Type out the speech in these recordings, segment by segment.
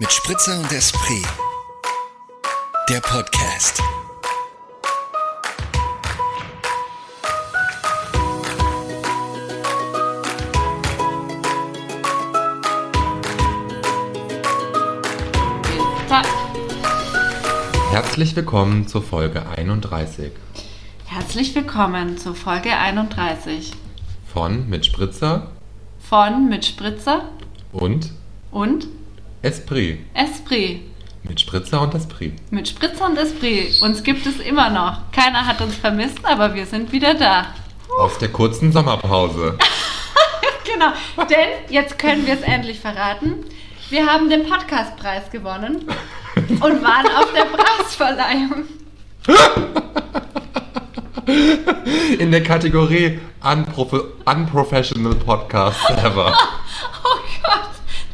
Mit Spritzer und Esprit. Der Podcast. Herzlich willkommen zur Folge 31 Herzlich willkommen zur Folge 31 von Mit Spritzer? Von Mit Spritzer? Und? Und Esprit. Esprit. Mit Spritzer und Esprit. Mit Spritzer und Esprit. Uns gibt es immer noch. Keiner hat uns vermisst, aber wir sind wieder da. Aus der kurzen Sommerpause. Genau, denn jetzt können wir es endlich verraten. Wir haben den Podcastpreis gewonnen und waren auf der Preisverleihung. In der Kategorie Unprof Unprofessional Podcast Ever.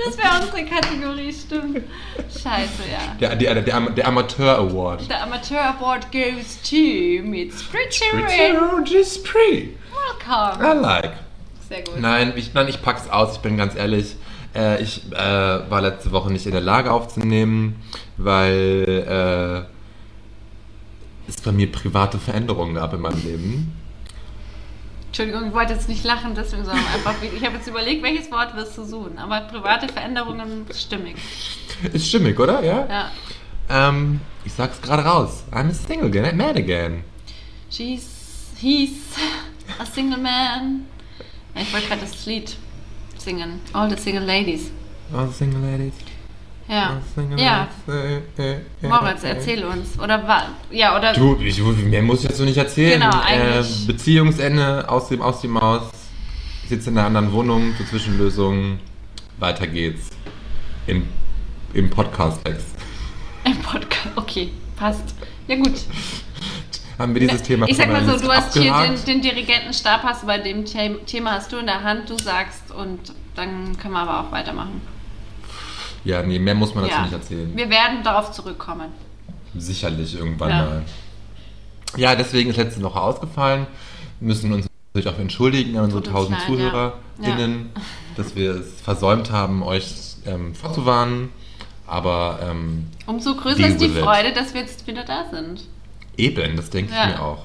Das wäre unsere Kategorie, stimmt. Scheiße, ja. Der, der, der, Am- der Amateur Award. The Amateur Award goes to Spritzer und Esprit. Welcome. I like. Sehr gut. Nein, ich, nein, ich pack's aus, ich bin ganz ehrlich. Äh, ich äh, war letzte Woche nicht in der Lage aufzunehmen, weil äh, es bei mir private Veränderungen gab in meinem Leben. Entschuldigung, ich wollte jetzt nicht lachen, deswegen sondern einfach, ich habe jetzt überlegt, welches Wort wirst du suchen. Aber private Veränderungen ist stimmig. Ist stimmig, oder? Ja. Ja. Ähm, ich sag's gerade raus. I'm a single again, I'm mad again. She's, he's a single man. Ich wollte gerade das Lied singen. All the single ladies. All the single ladies. Ja. Ja. Äh, äh, äh, Moritz, äh. erzähl uns. Oder war, ja, oder. Du, ich, mehr muss ich dazu nicht erzählen. Genau, eigentlich. Äh, Beziehungsende aus dem aus die Maus. Ich sitze in einer anderen Wohnung zur Zwischenlösung. Weiter geht's. Im, im Podcast-Text. Im Podcast. Okay, passt. Ja, gut. Haben wir dieses Thema ich sag mal so, du hast hier den, abgehakt? den Dirigentenstab, hast du bei dem The- Thema hast du in der Hand, du sagst und dann können wir aber auch weitermachen. Ja, nee, mehr muss man dazu Ja. nicht erzählen. Wir werden darauf zurückkommen. Sicherlich irgendwann Ja. mal. Ja, deswegen ist letzte Woche ausgefallen. Wir müssen uns natürlich auch entschuldigen an unsere Tut uns 1000 leid, ja. ZuhörerInnen, dass wir es versäumt haben, euch ähm, vorzuwarnen. Aber ähm, Umso größer ist die. Freude, dass wir jetzt wieder da sind. eben, das denke ich mir auch.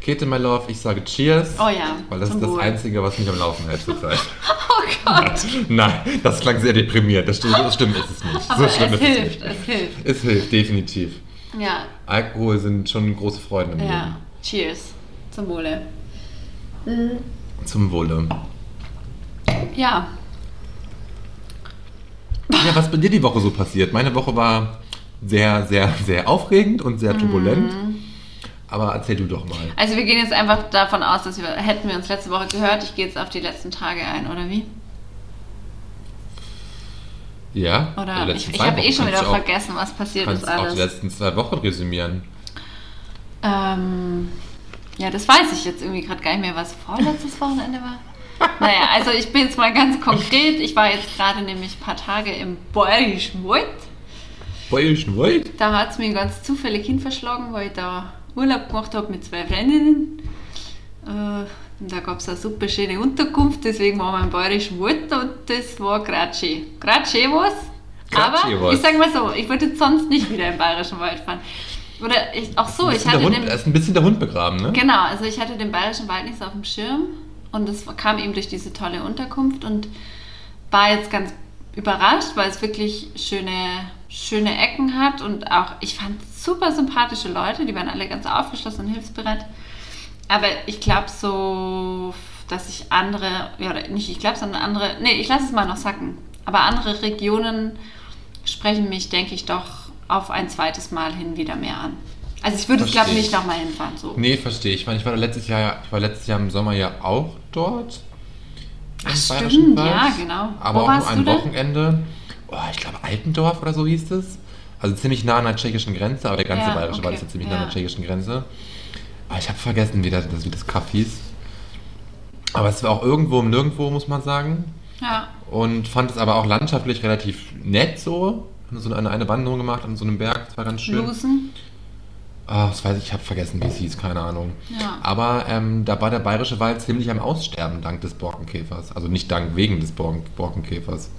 Kete, my love, ich sage Cheers. Oh ja, Weil das ist das Wohl. Einzige, was mich am Laufen hält zurzeit. Gott. Nein, das klang sehr deprimiert. Das stimmt, das stimmt ist es nicht. Aber so schlimm es ist hilft, es nicht. es hilft. Es hilft, definitiv. Ja, Alkohol sind schon große Freuden im ja. Leben. Cheers. Zum Wohle. Zum Wohle. Ja. Ja, was bei dir die Woche so passiert? Meine Woche war sehr, sehr, sehr aufregend und sehr turbulent. Mhm. Aber erzähl du doch mal. Also wir gehen jetzt einfach davon aus, dass wir, hätten wir uns letzte Woche gehört, ich gehe jetzt auf die letzten Tage ein, oder wie? Ja? Oder ich, ich habe eh schon wieder auch- vergessen, was passiert ist auch die alles. letzten zwei Wochen resümieren. Ähm, ja, das weiß ich jetzt irgendwie gerade gar nicht mehr, was vorletztes Wochenende war. Naja, also ich bin jetzt mal ganz konkret. Ich war jetzt gerade nämlich ein paar Tage im Bayerischen Wald. Bayerischen Wald? Da hat es mir ganz zufällig hinverschlagen, weil ich da Urlaub gemacht habe mit zwei Freundinnen. Äh, und da gab es eine super schöne Unterkunft, deswegen waren wir im Bayerischen Wald und das war gerade schön. Gerade schön was. Schön Aber war's. ich sage mal so, ich würde jetzt sonst nicht wieder im Bayerischen Wald fahren. Oder ich, auch so, ich hatte Hund, den, ist ein bisschen der Hund begraben, ne? Genau, also ich hatte den Bayerischen Wald nicht so auf dem Schirm und es kam eben durch diese tolle Unterkunft und war jetzt ganz überrascht, weil es wirklich schöne, schöne Ecken hat und auch, ich fand super sympathische Leute, die waren alle ganz aufgeschlossen und hilfsbereit. Aber ich glaube so, dass ich andere, ja nicht ich glaube, sondern andere, nee, ich lasse es mal noch sacken. Aber andere Regionen sprechen mich, denke ich, doch auf ein zweites Mal hin wieder mehr an. Also ich würde, glaube Verstehe nicht ich. nochmal hinfahren. So. Nee, verstehe ich. Ich meine, ich war letztes Jahr, ich war letztes Jahr im Sommer ja auch dort. Ach, Bayerischen stimmt, Wald. ja, genau. Aber Wo auch warst nur du ein? Wochenende. Oh, ich glaube Altendorf oder so hieß es. Also ziemlich nah an der tschechischen Grenze, aber der ganze Ja, Bayerische Wald ist okay, ja ziemlich nah ja. an der tschechischen Grenze. Aber ich habe vergessen, wie das, wie das Kaff hieß. Aber es war auch irgendwo im Nirgendwo, muss man sagen. Ja, Und fand es aber auch landschaftlich relativ nett so. Haben so eine, eine Wanderung gemacht an so einem Berg, das war ganz schön. Lusen. Ah, das weiß ich, ich habe vergessen, wie es hieß, keine Ahnung. Ja. Aber ähm, da war der bayerische Wald ziemlich am Aussterben dank des Borkenkäfers. Also nicht dank, wegen des Borken, Borkenkäfers.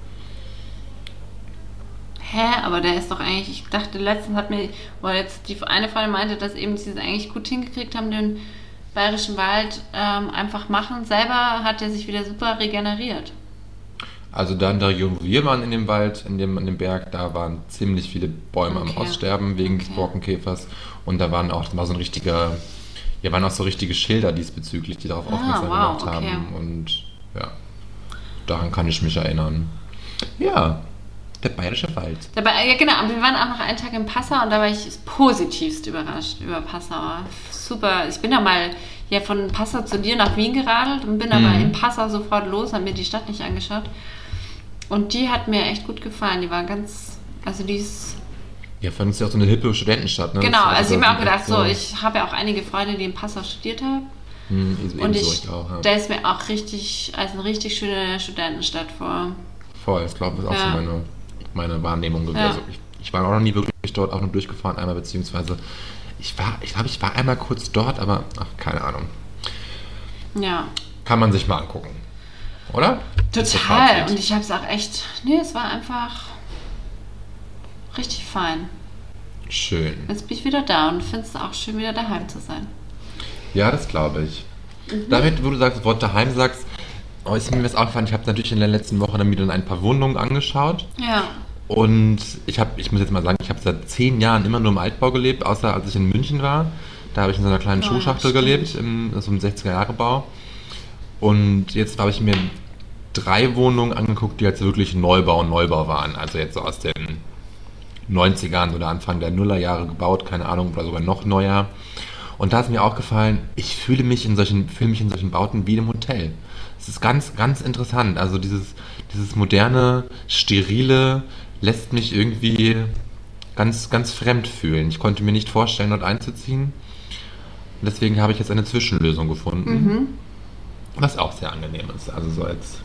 Hä, aber der ist doch eigentlich, ich dachte letztens hat mir, wo jetzt die eine Freundin meinte, dass eben sie es eigentlich gut hingekriegt haben, den Bayerischen Wald ähm, einfach machen. Selber hat er sich wieder super regeneriert. Also da in der Region, wo wir waren in dem Wald, in dem, in dem Berg, da waren ziemlich viele Bäume am Okay. Aussterben wegen des Okay. Borkenkäfers. Und da waren auch, das war so ein richtiger, ja, waren auch so richtige Schilder diesbezüglich, die darauf Ah, aufmerksam wow, gemacht okay. haben. Und ja, daran kann ich mich erinnern. Ja, der Bayerische Wald. Dabei, ja genau, aber wir waren auch noch einen Tag in Passau und da war ich positivst überrascht über Passau. Super, ich bin da mal ja von Passau zu dir nach Wien geradelt und bin aber Mhm. in Passau sofort los, habe mir die Stadt nicht angeschaut. Und die hat mir echt gut gefallen. Die war ganz, also die ist, Ja, für uns ist ja auch so eine hippe Studentenstadt, ne? genau, also ich habe mir auch gedacht, so, ich habe ja auch einige Freunde, die in Passau studiert haben. Hm, ebenso, Und ich ich auch, ja. stelle es mir auch richtig, als eine richtig schöne Studentenstadt vor. Voll, ich glaube, das ist auch Ja. so meine, meine Wahrnehmung gewesen. Ja. Also ich, ich war auch noch nie wirklich dort auch nur durchgefahren, einmal beziehungsweise ich war, ich glaube, ich war einmal kurz dort, aber ach, keine Ahnung. Ja, Kann man sich mal angucken. Oder? Total. Und ich habe es auch echt, nee, es war einfach richtig fein. Schön. Jetzt bin ich wieder da und finde es auch schön, wieder daheim zu sein. Ja, das glaube ich. Mhm. Damit, wo du sagst, das Wort daheim sagst, oh, ist mir das aufgefallen, ich habe natürlich in der letzten Woche dann wieder ein paar Wohnungen angeschaut. Ja. Und ich habe, ich muss jetzt mal sagen, ich habe seit zehn Jahren immer nur im Altbau gelebt, außer als ich in München war. Da habe ich in so einer kleinen Oh, Schuhschachtel stimmt. gelebt, im, so einem 60er-Jahre-Bau. Und jetzt habe ich mir drei Wohnungen angeguckt, die jetzt wirklich Neubau, Neubau waren. Also jetzt so aus den 90ern oder Anfang der Nullerjahre gebaut, keine Ahnung, oder sogar noch neuer. Und da ist mir auch gefallen, ich fühle mich in solchen, fühle mich in solchen Bauten wie im Hotel. Es ist ganz, ganz interessant. Also dieses, dieses moderne, sterile lässt mich irgendwie ganz, ganz fremd fühlen. Ich konnte mir nicht vorstellen, dort einzuziehen. Und deswegen habe ich jetzt eine Zwischenlösung gefunden. Mhm. Was auch sehr angenehm ist. Also so als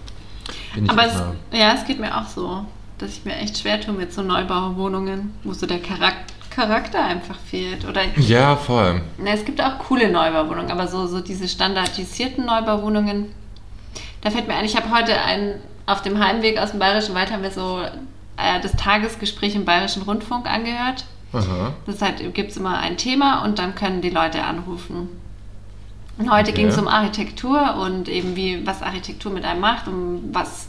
bin ich Aber es, ja, es geht mir auch so, dass ich mir echt schwer tue mit so Neubauwohnungen, wo so der Charak Charakter einfach fehlt. Oder Ja, voll. na, es gibt auch coole Neubauwohnungen, aber so, so diese standardisierten Neubauwohnungen, da fällt mir ein, ich habe heute einen, auf dem Heimweg aus dem Bayerischen Wald haben wir so äh, das Tagesgespräch im Bayerischen Rundfunk angehört. Aha. Das heißt, gibt es immer ein Thema und dann können die Leute anrufen. Und heute Okay. ging es um Architektur und eben wie, was Architektur mit einem macht, um was,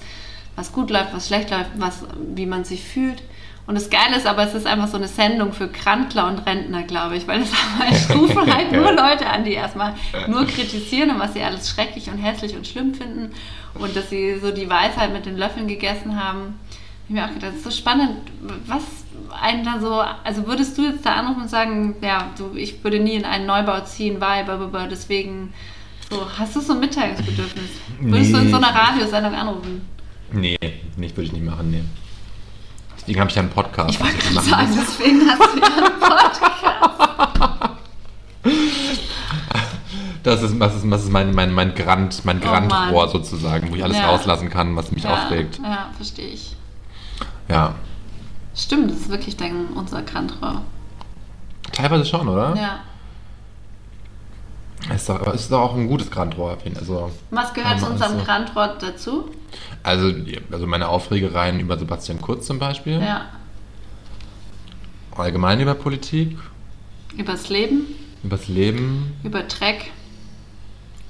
was gut läuft, was schlecht läuft, was, wie man sich fühlt. Und das Geile ist aber, es ist einfach so eine Sendung für Krantler und Rentner, glaube ich, weil es, es rufen halt nur Leute an, die erstmal nur kritisieren und was sie alles schrecklich und hässlich und schlimm finden und dass sie so die Weisheit mit den Löffeln gegessen haben. Ich hab mir auch gedacht, das ist so spannend, was einen da so, also würdest du jetzt da anrufen und sagen, ja, du, ich würde nie in einen Neubau ziehen, weil, blablabla, deswegen, so, hast du so ein Mitteilungsbedürfnis? Würdest du in so einer Nee. Radiosendung anrufen? Nee, nicht würde ich nicht machen, nee. Deswegen habe ich ja einen Podcast. Ich wollte was gerade sagen, muss. deswegen hast du ja einen Podcast. Das ist, das ist, das ist mein, mein, mein Grand, mein Oh Grandrohr sozusagen, wo ich alles Ja. rauslassen kann, was mich ja, aufregt. Ja, verstehe ich. Ja. Stimmt, das ist wirklich dein, unser Krantrohr. Teilweise schon, oder? Ja. Ist doch, ist doch auch ein gutes Grandrohr. Also, Was gehört zu unserem also- Krantrohr dazu? also, also meine Aufregereien über Sebastian Kurz zum Beispiel. Ja. Allgemein über Politik, Übers Leben, übers Leben, über Dreck.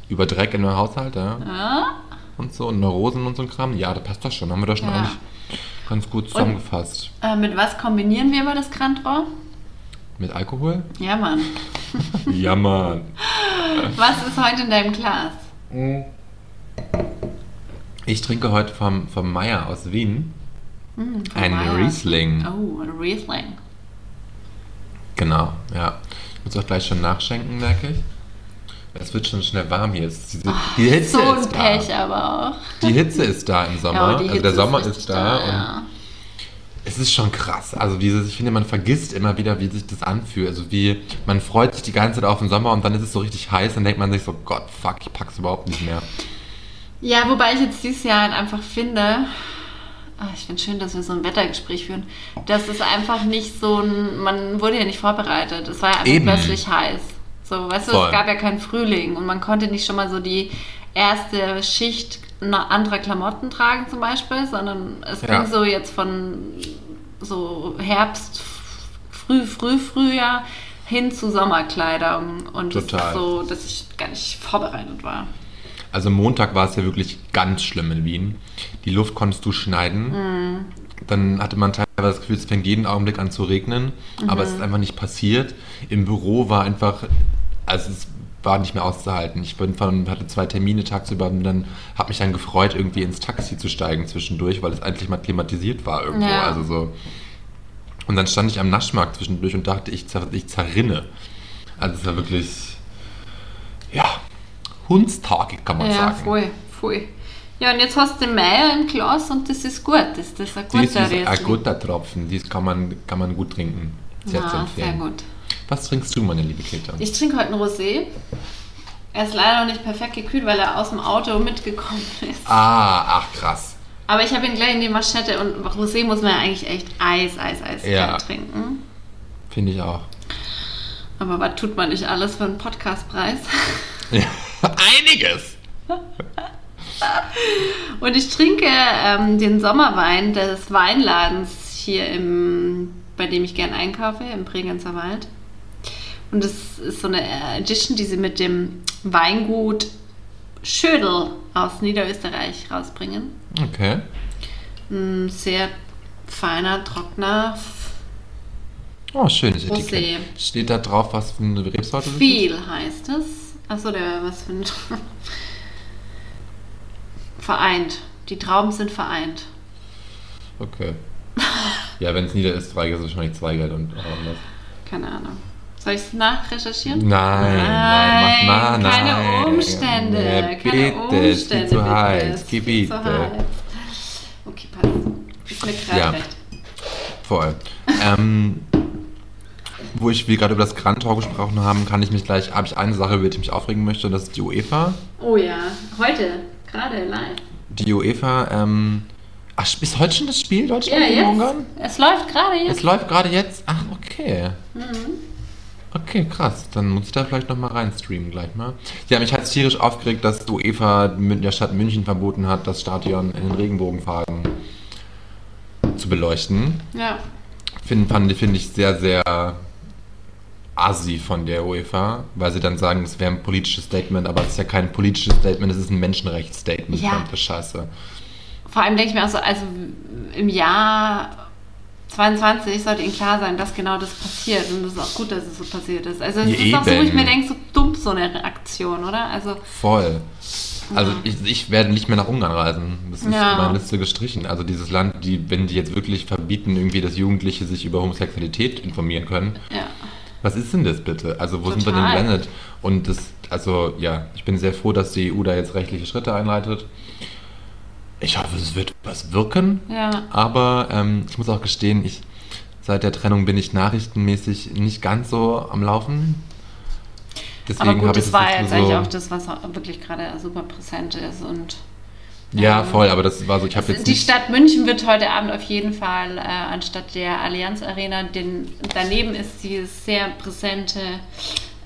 über Dreck in der Haushalt, ja. Ja. Und so, und Neurosen und so ein Kram. Ja, das passt doch schon. Haben wir doch schon Ja. eigentlich ganz gut zusammengefasst. Äh, mit was kombinieren wir aber das Krantrohr? Mit Alkohol? Ja, Mann. ja, Mann. Was ist heute in deinem Glas? Ich trinke heute vom, vom Meier aus Wien. Hm, von Ein Meier. Riesling. Oh, ein Riesling. Genau, ja. Ich muss auch gleich schon nachschenken, merke ich. Es wird schon schnell warm ist diese, die Hitze so ein ist Pech da. aber auch. Die Hitze ist da im Sommer. die also der Sommer richtig ist da. und ja. Es ist schon krass. Also dieses, ich finde, man vergisst immer wieder, wie sich das anfühlt. Also wie, man freut sich die ganze Zeit auf den Sommer und dann ist es so richtig heiß und denkt man sich so, Gott, fuck, ich pack's überhaupt nicht mehr. Ja, wobei ich jetzt dieses Jahr halt einfach finde, ah, ich finde schön, dass wir so ein Wettergespräch führen, dass es einfach nicht so ein, man wurde ja nicht vorbereitet. Es war ja einfach Eben. plötzlich heiß. So, weißt du, Voll. es gab ja keinen Frühling und man konnte nicht schon mal so die erste Schicht anderer Klamotten tragen zum Beispiel, sondern es Ja. ging so jetzt von so Herbst, früh, früh, Frühjahr hin zu Sommerkleidung. Und das Total. ist so, dass ich gar nicht vorbereitet war. Also Montag war es ja wirklich ganz schlimm in Wien. Die Luft konntest du schneiden. Mhm. Dann hatte man teilweise das Gefühl, es fängt jeden Augenblick an zu regnen. Aber es Mhm. ist einfach nicht passiert. Im Büro war einfach, also es war nicht mehr auszuhalten. Ich bin von, hatte zwei Termine tagsüber und dann habe mich dann gefreut, irgendwie ins Taxi zu steigen zwischendurch, weil es endlich mal klimatisiert war irgendwo. Ja. Also so. Und dann stand ich am Naschmarkt zwischendurch und dachte, ich, zer, ich zerrinne. Also es war wirklich, ja, Hundstag, kann man Ja, sagen. voll, voll. Ja, und jetzt hast du den Meier im Glas und das ist gut. Das ist ein guter Das ist ein guter Tropfen, dies kann man, kann man gut trinken. Sehr zu Ja, empfehlen. sehr gut. Was trinkst du, meine liebe Käthe? Ich trinke heute einen Rosé. Er ist leider noch nicht perfekt gekühlt, weil er aus dem Auto mitgekommen ist. Ah, ach krass. Aber ich habe ihn gleich in die Maschette und Rosé muss man ja eigentlich echt Eis, Eis, Eis Ja. trinken. Finde ich auch. Aber was tut man nicht alles für einen Podcastpreis? Ja, einiges. Und ich trinke ähm, den Sommerwein des Weinladens hier, im, bei dem ich gern einkaufe, im Bregenzer Wald. Und das ist so eine Edition, die sie mit dem Weingut Schödel aus Niederösterreich rausbringen. Okay. Ein sehr feiner, trockener, Oh, schönes Rosé. Etikett. Steht da drauf, was für eine Rebsorte das ist? viel heißt es. Achso, der was für ein. vereint. Die Trauben sind vereint. Okay. Ja, wenn es Niederösterreich ist, ist es wahrscheinlich Zweigeld und auch anders. Keine Ahnung. Soll ich es nachrecherchieren? Nein, nein, mach mal, keine nein. Umstände. Nee, keine bitte, Umstände. ist viel zu bitte. heiß, Ist Gebiete. zu heiß. Okay, passt. Ist mir gerade Ja. recht. Voll. ähm, wo ich, wie gerade über das Grand Tour gesprochen haben, kann ich mich gleich, habe ich eine Sache, über die ich mich aufregen möchte, und das ist die UEFA. Oh ja, heute, gerade live. Die UEFA, ähm, ach, ist heute schon das Spiel Deutschland Ja, gegen jetzt. Ungarn? Es läuft gerade Es jetzt. läuft gerade jetzt? Ach, okay. Mhm. Okay, krass. Dann muss ich da vielleicht nochmal reinstreamen gleich mal. Ja, mich hat es tierisch aufgeregt, dass UEFA Mün- der Stadt München verboten hat, das Stadion in den Regenbogenfarben zu beleuchten. Ja. Finde finde ich sehr, sehr assi von der UEFA, weil sie dann sagen, es wäre ein politisches Statement, aber es ist ja kein politisches Statement, es ist ein Menschenrechtsstatement. Ja. Scheiße. Vor allem denke ich mir auch so, also im Jahr 22 sollte ihnen klar sein, dass genau das passiert. Und es ist auch gut, dass es so passiert ist. Also es Ja, ist auch so, wo ich mir denke, so dumm so eine Aktion, oder? Also Voll. Also ich, ich werde nicht mehr nach Ungarn reisen. Das ist Ja. meiner Liste gestrichen. Also dieses Land, die, wenn die jetzt wirklich verbieten, irgendwie, dass Jugendliche sich über Homosexualität informieren können, ja. was ist denn das bitte? Also wo sind wir denn Total. gelandet? Und das, also ja, ich bin sehr froh, dass die EU da jetzt rechtliche Schritte einleitet. Ich hoffe, es wird was wirken. Ja. Aber ähm, ich muss auch gestehen, ich, seit der Trennung bin ich nachrichtenmäßig nicht ganz so am Laufen. Deswegen Aber gut, ich das war jetzt so- eigentlich auch das, was wirklich gerade super präsent ist. Und Ja, ähm, voll, aber das war so, ich habe jetzt die. Stadt München wird heute Abend auf jeden Fall äh, anstatt der Allianz Arena, den, daneben ist dieses sehr präsente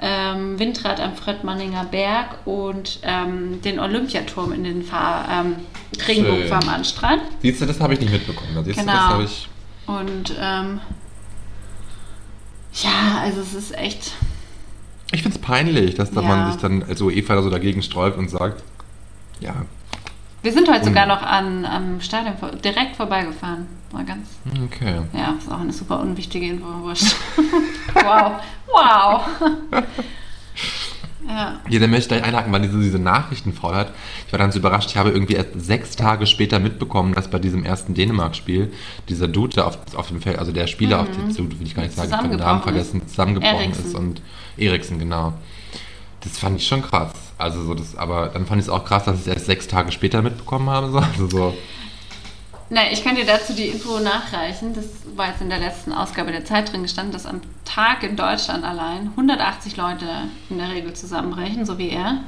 ähm, Windrad am Fröttmanninger Berg und ähm, den Olympiaturm in den Fahr ähm, Regenbogenfarben anstrahlen. Siehst du, das habe ich nicht mitbekommen. Da Siehst du, das Genau. habe ich... Und ähm, ja, also es ist echt. Ich finde es peinlich, dass da Ja. man sich dann als UEFA so dagegen sträubt und sagt, ja, Wir sind heute sogar noch an, am Stadion direkt vorbeigefahren. War ganz. okay. Ja, ist auch eine super unwichtige Info. Wurscht. wow. Wow. ja. Ja, dann möchte ich gleich einhaken, weil diese, diese Nachrichtenfaulheit, ich war dann so überrascht, ich habe irgendwie erst sechs Tage später mitbekommen, dass bei diesem ersten Dänemark-Spiel dieser Dude da auf, auf dem Feld, also der Spieler auf dem Dude, will ich gar nicht sagen, ich habe den Namen Mhm. Vergessen, zusammengebrochen Eriksen. ist und Eriksen, genau. Das fand ich schon krass. Also so das, aber dann fand ich es auch krass, dass ich es erst sechs Tage später mitbekommen habe. So. Also so, Nein, ich kann dir dazu die Info nachreichen. Das war jetzt in der letzten Ausgabe der Zeit drin gestanden, dass am Tag in Deutschland allein 180 Leute in der Regel zusammenbrechen, so wie er.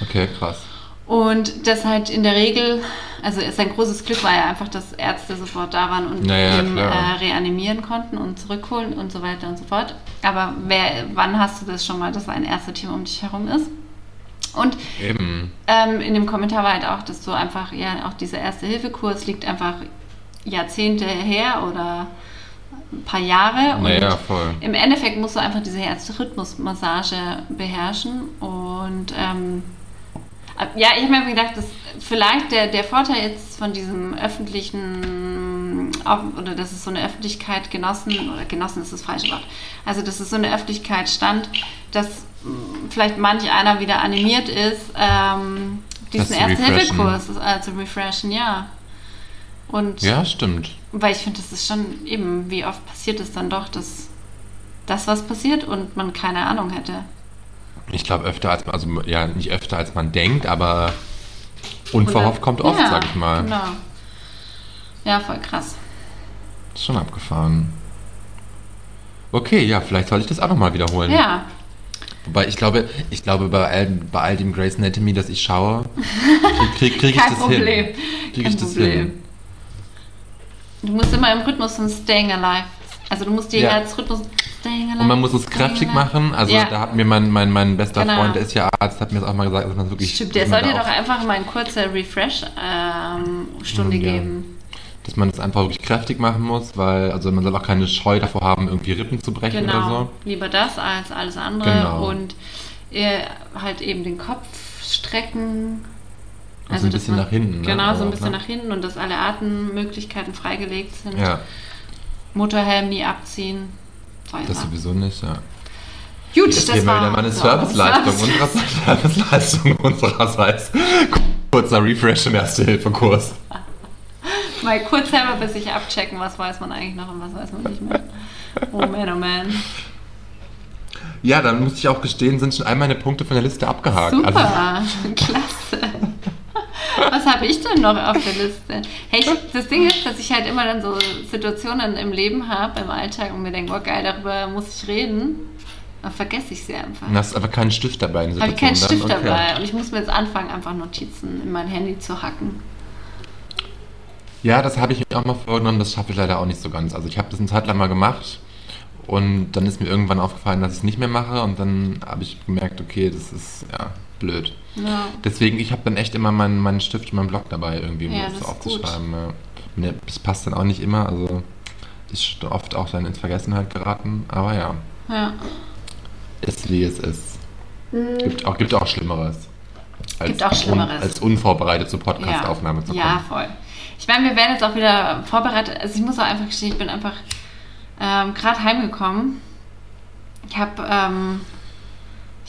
okay, krass. Und das halt in der Regel, also sein großes Glück war ja einfach, dass Ärzte sofort da waren und Naja, ihn äh, reanimieren konnten und zurückholen und so weiter und so fort. Aber wer, wann hast du das schon mal, dass ein Ärzteteam um dich herum ist? Und ähm, in dem Kommentar war halt auch, dass du einfach, ja, auch dieser Erste-Hilfe-Kurs liegt einfach Jahrzehnte her oder ein paar Jahre. Und Naja, voll. im Endeffekt musst du einfach diese Herzrhythmusmassage beherrschen. Und ähm, ja, ich habe mir gedacht, dass vielleicht der, der Vorteil jetzt von diesem öffentlichen, oder dass es so eine Öffentlichkeit genossen, oder genossen ist das falsche Wort, also dass es so eine Öffentlichkeit stand, dass vielleicht manch einer wieder animiert ist, ähm, diesen. Erste-Hilfe-Kurs äh, zu refreshen, ja. Und Ja, stimmt. weil ich finde, das ist schon eben, wie oft passiert es dann doch, dass das was passiert und man keine Ahnung hätte. Ich glaube öfter als man, also ja, nicht öfter als man denkt, aber unverhofft kommt oft, ja, sag ich mal. Genau. Ja, voll krass. Ist schon abgefahren. Okay, ja, vielleicht sollte ich das auch nochmal wiederholen. Ja, Wobei ich glaube, ich glaube bei all, bei all dem Grey's Anatomy, das ich schaue, kriege krieg, krieg ich das Problem. hin. Krieg Kein ich das Problem. hin. Du musst immer im Rhythmus von Staying Alive. Also du musst dir Ja. als Rhythmus Und man muss es kräftig machen. Also ja. da hat mir mein, mein, mein bester Genau. Freund, der ist ja Arzt, hat mir das auch mal gesagt, dass man wirklich. Stimmt, der man soll dir doch einfach mal eine kurze Refresh-Stunde Ja. geben. dass man das einfach wirklich kräftig machen muss, weil also man soll auch keine Scheu davor haben, irgendwie Rippen zu brechen oder Genau. so. Lieber das als alles andere. Genau. Und äh, halt eben den Kopf strecken. Also ein dass bisschen nach hinten, ne? Genau, so ein bisschen ne? nach hinten und dass alle Atemmöglichkeiten freigelegt sind. Ja, Motorhelm nie abziehen. Teuer. das sowieso nicht, ja. Gut, Das das war wieder mal eine so, Serviceleistung Service- unserer Serviceleistung unsererseits. Kurzer Refresh im Erste-Hilfe-Kurs. Mal kurz selber bis sich abchecken, was weiß man eigentlich noch und was weiß man nicht mehr. Oh man, oh man. Ja, dann muss ich auch gestehen, sind schon all meine Punkte von der Liste abgehakt. Super, Also. Was habe ich denn noch auf der Liste? Hey, ich, das Ding ist, dass ich halt immer dann so Situationen im Leben habe, im Alltag und mir denke, oh geil, darüber muss ich reden. Dann vergesse ich sie einfach. du hast aber keinen Stift dabei in Habe ich keinen Stift? Okay. dabei und ich muss mir jetzt anfangen, einfach Notizen in mein Handy zu hacken. Ja, das habe ich mir auch mal vorgenommen, das schaffe ich leider auch nicht so ganz. Also ich habe das eine Zeit lang mal gemacht und dann ist mir irgendwann aufgefallen, dass ich es nicht mehr mache und dann habe ich gemerkt, okay, das ist ja blöd. Ja. Deswegen, ich habe dann echt immer meinen, meinen Stift und meinen Block dabei, irgendwie, um Ja, das das aufzuschreiben. Ja. Mir- Das passt dann auch nicht immer, also ist oft auch dann ins Vergessenheit geraten, aber ja, ja. ist wie es ist. Gibt auch, gibt auch Schlimmeres. Als Gibt auch Schlimmeres. als unvorbereitet zur Podcast-Aufnahme zu kommen. Ja, voll. Ich meine, wir werden jetzt auch wieder vorbereitet. Also ich muss auch einfach gestehen, ich bin einfach ähm, gerade heimgekommen. Ich habe ähm,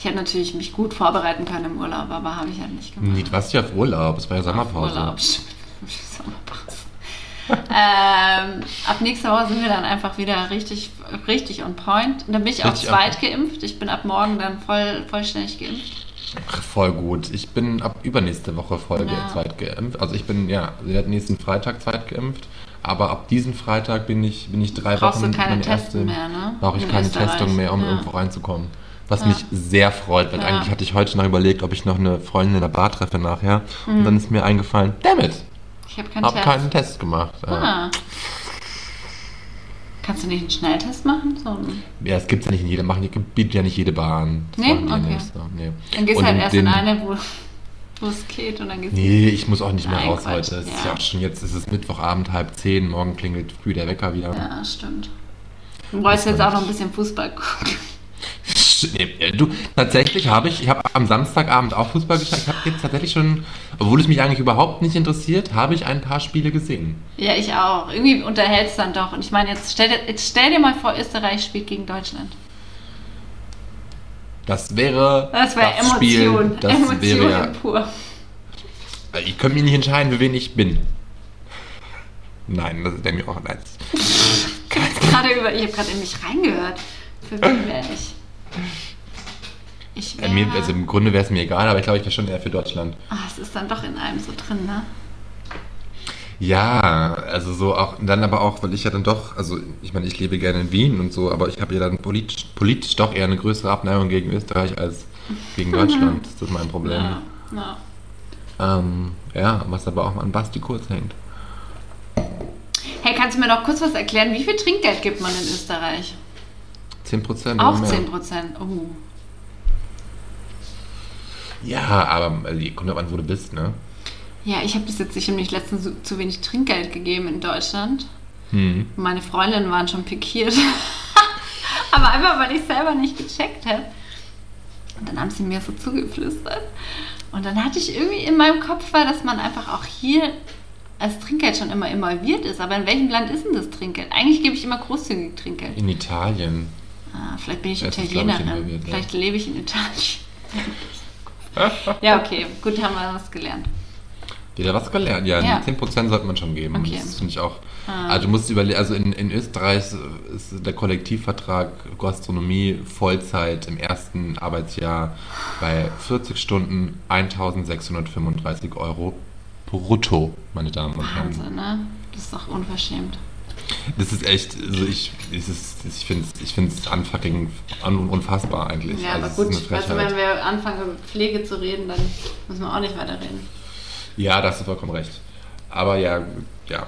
ich hätte natürlich mich gut vorbereiten können im Urlaub, aber habe ich halt nicht gemacht. Nicht was ja auf Urlaub, es war ja Sommerpause. Urlaub. Sommerpause. ähm, ab nächster Woche sind wir dann einfach wieder richtig, richtig on point. Und dann bin ich auch Richtig on zweit geimpft. Ich bin ab morgen dann voll, vollständig geimpft. Ach, voll gut. Ich bin ab übernächste Woche voll Ja. zweit geimpft. Also ich bin, ja, nächsten Freitag zweit geimpft. Aber ab diesem Freitag bin ich, bin ich drei Brauchst du Wochen keine meine Testen mehr, ne? Brauche ich In keine Österreich. Testung mehr, um Ja. irgendwo reinzukommen. Was Ja. mich sehr freut, weil Ja. eigentlich hatte ich heute noch überlegt, ob ich noch eine Freundin in der Bar treffe nachher. Mhm. Und dann ist mir eingefallen, damn it, Ich habe keinen hab Test. keinen Test gemacht. Ja. Ah. Kannst du nicht einen Schnelltest machen? So ein, Ja, es gibt ja nicht in jeder, machen, die bietet ja nicht jede. Das Nee? Okay. nicht so. Nee. dann gehst du halt erst in eine, wo, wo es geht und dann. Nee, ich muss auch nicht mehr Nein, raus Quatsch, heute. Es ist ja. ja auch schon jetzt, ist es Mittwochabend, halb zehn, morgen klingelt früh der Wecker wieder. Ja, stimmt. Du wolltest jetzt auch noch ein bisschen Fußball gucken. Äh, Du, tatsächlich habe ich, ich habe am Samstagabend auch Fußball geschaut. Ich habe jetzt tatsächlich schon, obwohl es mich eigentlich überhaupt nicht interessiert, habe ich ein paar Spiele gesehen. Ja, ich auch. Irgendwie unterhältst du dann doch. Und ich meine, jetzt stell, dir, jetzt stell dir mal vor, Österreich spielt gegen Deutschland. Das wäre Das wäre das Spiel, Emotion. das Emotion wäre pur. ich könnte mich nicht entscheiden, für wen ich bin. Nein, das wäre mir auch leid. Ich habe gerade in mich reingehört. Für wen wäre ich? Ich Äh, wäre. mir, also im Grunde wäre es mir egal, aber ich glaube, ich wäre schon eher für Deutschland. Ah, es ist dann doch in einem so drin, ne? Ja, also so auch, dann aber auch, weil ich ja dann doch, also ich meine, ich lebe gerne in Wien und so, aber ich habe ja dann politisch, politisch doch eher eine größere Abneigung gegen Österreich als gegen Deutschland. Das ist mein Problem. Ja. ja. Ähm, ja, was aber auch an Basti Kurz hängt. Hey, kannst du mir noch kurz was erklären? Wie viel Trinkgeld gibt man in Österreich? 10 Prozent Auch mehr. 10 Prozent. Oh. Ja, aber also, kommt doch an, wo du bist, ne? Ja, ich habe bis jetzt, ich habe mich letztens zu, zu wenig Trinkgeld gegeben in Deutschland. Hm. Meine Freundinnen waren schon pikiert. Aber einfach, weil ich selber nicht gecheckt habe. Und dann haben sie mir so zugeflüstert. Und dann hatte ich irgendwie in meinem Kopf war, dass man einfach auch hier als Trinkgeld schon immer involviert ist. Aber in welchem Land ist denn das Trinkgeld? Eigentlich gebe ich immer großzügig Trinkgeld. In Italien. Ah, vielleicht bin ich ich, Italienerin. involviert, ja. vielleicht lebe ich in Italien. ja, okay. Gut, haben wir was gelernt. Wieder was gelernt. Ja, Ja. die 10% sollte man schon geben. Okay. Das finde ich auch. Ah. Also du musst überlegen, also in, in Österreich ist der Kollektivvertrag Gastronomie Vollzeit im ersten Arbeitsjahr bei 40 Stunden 1635 Euro brutto, meine Damen und Herren. Wahnsinn, ne? Das ist doch unverschämt. Das ist echt, also ich, ich finde es ich find's unfucking un, unfassbar eigentlich. Ja, also aber gut, also wenn wir anfangen über Pflege zu reden, dann müssen wir auch nicht weiterreden. Ja, da hast du vollkommen recht. Aber ja, ja.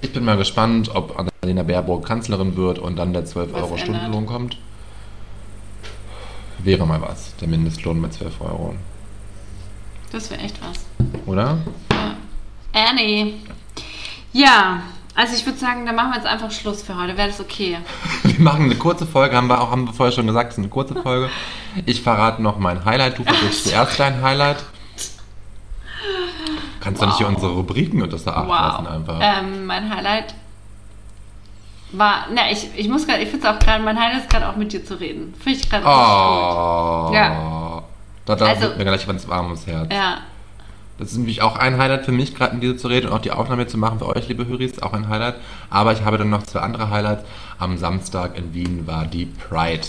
Ich bin mal gespannt, ob Annalena Baerbock Kanzlerin wird und dann der 12 Was Euro ändert? Stundenlohn kommt. Wäre mal was, der Mindestlohn mit 12 Euro. Das wäre echt was. Oder? Ja. Annie. Ja, also ich würde sagen, dann machen wir jetzt einfach Schluss für heute. Wäre das okay? Wir machen eine kurze Folge, haben wir auch haben wir vorher schon gesagt, es ist eine kurze Folge. Ich verrate noch mein Highlight, du verrätst zuerst dein Highlight. Kannst du nicht hier Wow. unsere Rubriken unter der Acht lassen einfach. Ähm, mein Highlight war, na, ich, ich muss gerade, ich finde es auch gerade, mein Highlight ist gerade auch mit dir zu reden. Finde ich gerade Oh. Ja. Da, da Also- wird mir gleich ganz warm ums Herz. Ja, Das ist nämlich auch ein Highlight für mich, gerade in dieser zu reden und auch die Aufnahme zu machen für euch, liebe Höris, auch ein Highlight. Aber ich habe dann noch zwei andere Highlights. Am Samstag in Wien war die Pride.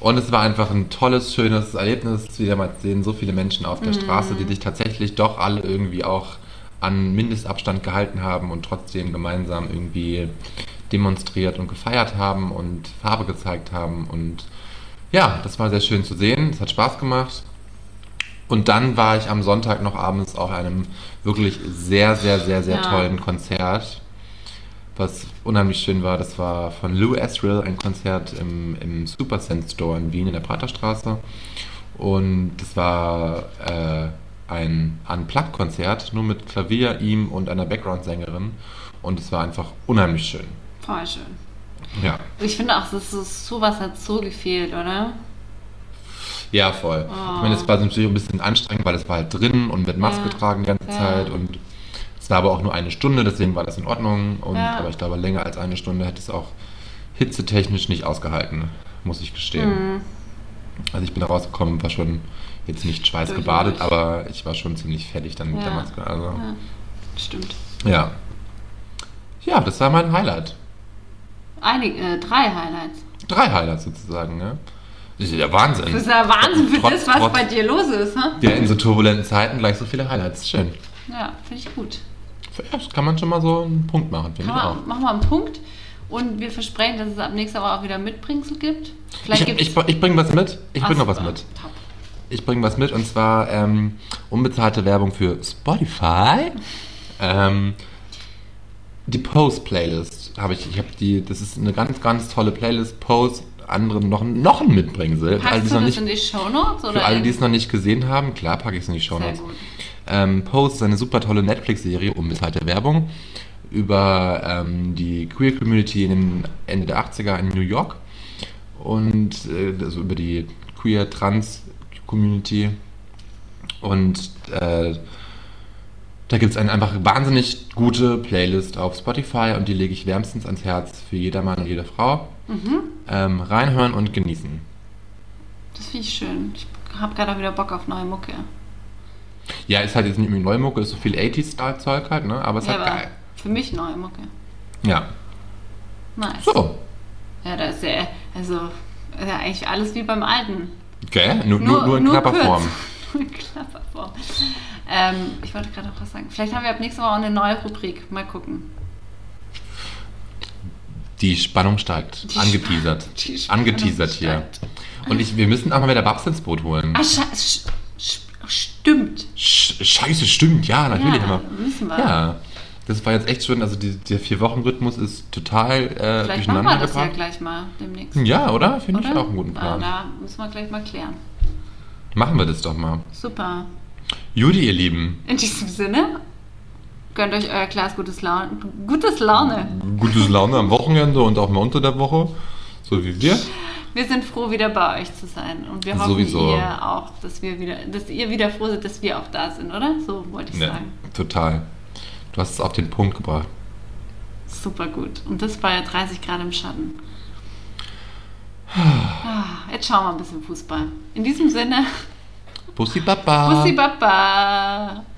Und es war einfach ein tolles, schönes Erlebnis. Wieder mal sehen so viele Menschen auf der Straße, die sich tatsächlich doch alle irgendwie auch an Mindestabstand gehalten haben und trotzdem gemeinsam irgendwie demonstriert und gefeiert haben und Farbe gezeigt haben. Und ja, das war sehr schön zu sehen. Es hat Spaß gemacht. Und dann war ich am Sonntag noch abends auf einem wirklich sehr, sehr, sehr, sehr Ja. tollen Konzert. Was unheimlich schön war, das war von Lou Esrill, ein Konzert im, im Super Sense Store in Wien in der Praterstraße. Und das war äh, ein Unplugged-Konzert, nur mit Klavier, ihm und einer Background-Sängerin. Und es war einfach unheimlich schön. voll schön. Ja, Ich finde auch, das ist, sowas hat so gefehlt, oder? Ja voll. Oh. Ich meine, es war natürlich ein bisschen anstrengend, weil es war halt drin und mit Maske Ja. getragen die ganze Ja. Zeit. Und es war aber auch nur eine Stunde, deswegen war das in Ordnung. Und, Ja. Aber ich glaube, länger als eine Stunde hätte es auch hitzetechnisch nicht ausgehalten, muss ich gestehen. Mhm. Also ich bin da rausgekommen, war schon jetzt nicht schweißgebadet, aber ich war schon ziemlich fertig dann mit der Maske. Also Ja, stimmt. ja. Ja, das war mein Highlight. Einige, äh, drei Highlights. Drei Highlights sozusagen, ne? Das ist ja Wahnsinn. Das ist ja Wahnsinn für Trotz- das, was trotz- bei dir los ist, ne? Ja, in so turbulenten Zeiten gleich so viele Highlights. Schön. Ja, finde ich gut. Ja, das kann man schon mal so einen Punkt machen, finde ich auch. machen wir einen Punkt. Und wir versprechen, dass es ab nächster Woche auch wieder Mitbringsel gibt. Vielleicht Ich, ich, ich bringe was mit. Ich bringe noch was mit. Top. Ich bringe was mit und zwar ähm, unbezahlte Werbung für Spotify. Ähm, die Pose-Playlist habe ich. Ich habe die. Das ist eine ganz, ganz tolle Playlist. Pose, andere noch, noch ein Mitbringsel. Für alle, die Packst es du noch das nicht, in die Shownotes? für oder alle, in- die es noch nicht gesehen haben, klar packe ich es in die Show Sehr Notes. gut. Ähm, Pose ist eine super tolle Netflix-Serie, unbezahlte Werbung, über ähm, die Queer-Community in den Ende der 80er in New York und äh, also über die Queer-Trans-Community. Und äh, da gibt es eine einfach wahnsinnig gute Playlist auf Spotify und die lege ich wärmstens ans Herz für jeder Mann und jede Frau. Mhm. Ähm, reinhören und genießen. Das finde ich schön. Ich habe gerade wieder Bock auf neue Mucke. Ja, ist halt jetzt nicht irgendwie neue Mucke, ist so viel 80s-Style-Zeug halt, ne? aber ist Ja, halt geil. für mich neue Mucke. Ja. Nice. So. Ja, da ist ja, also, ja eigentlich alles wie beim Alten. Gell? Nur, nur, nur in knapper kurz. Form. nur in knapper Form. Ähm, ich wollte gerade noch was sagen. Vielleicht haben wir ab nächster Woche auch eine neue Rubrik. Mal gucken. Die Spannung steigt. Die Angeteasert. Die Spannung Angeteasert hier. steigt. Und ich, wir müssen auch mal wieder Babs ins Boot holen. Ah, sch stimmt. Sch Scheiße, stimmt. Ja, natürlich. ja, müssen wir. Ja. Das war jetzt echt schön. Also die, der Vier-Wochen-Rhythmus ist total äh, Vielleicht machen durcheinander wir das ja gleich mal demnächst. Ja, oder? Finde ich auch einen guten Ah, Plan. da müssen wir gleich mal klären. Machen wir das doch mal. Super. Judy, ihr Lieben. In diesem Sinne, gönnt euch euer Glas gutes Laune. Gutes Laune. Gutes Laune am Wochenende und auch mal unter der Woche. So wie wir. Wir sind froh, wieder bei euch zu sein. Und wir hoffen, Sowieso. ihr auch, dass wir wieder, dass ihr wieder froh seid, dass wir auch da sind, oder? So wollte ich Ne, sagen. total. Du hast es auf den Punkt gebracht. Super gut. Und das bei 30 Grad im Schatten. Ah, Jetzt schauen wir ein bisschen Fußball. In diesem Sinne, Pussy Papa. Pussy Papa.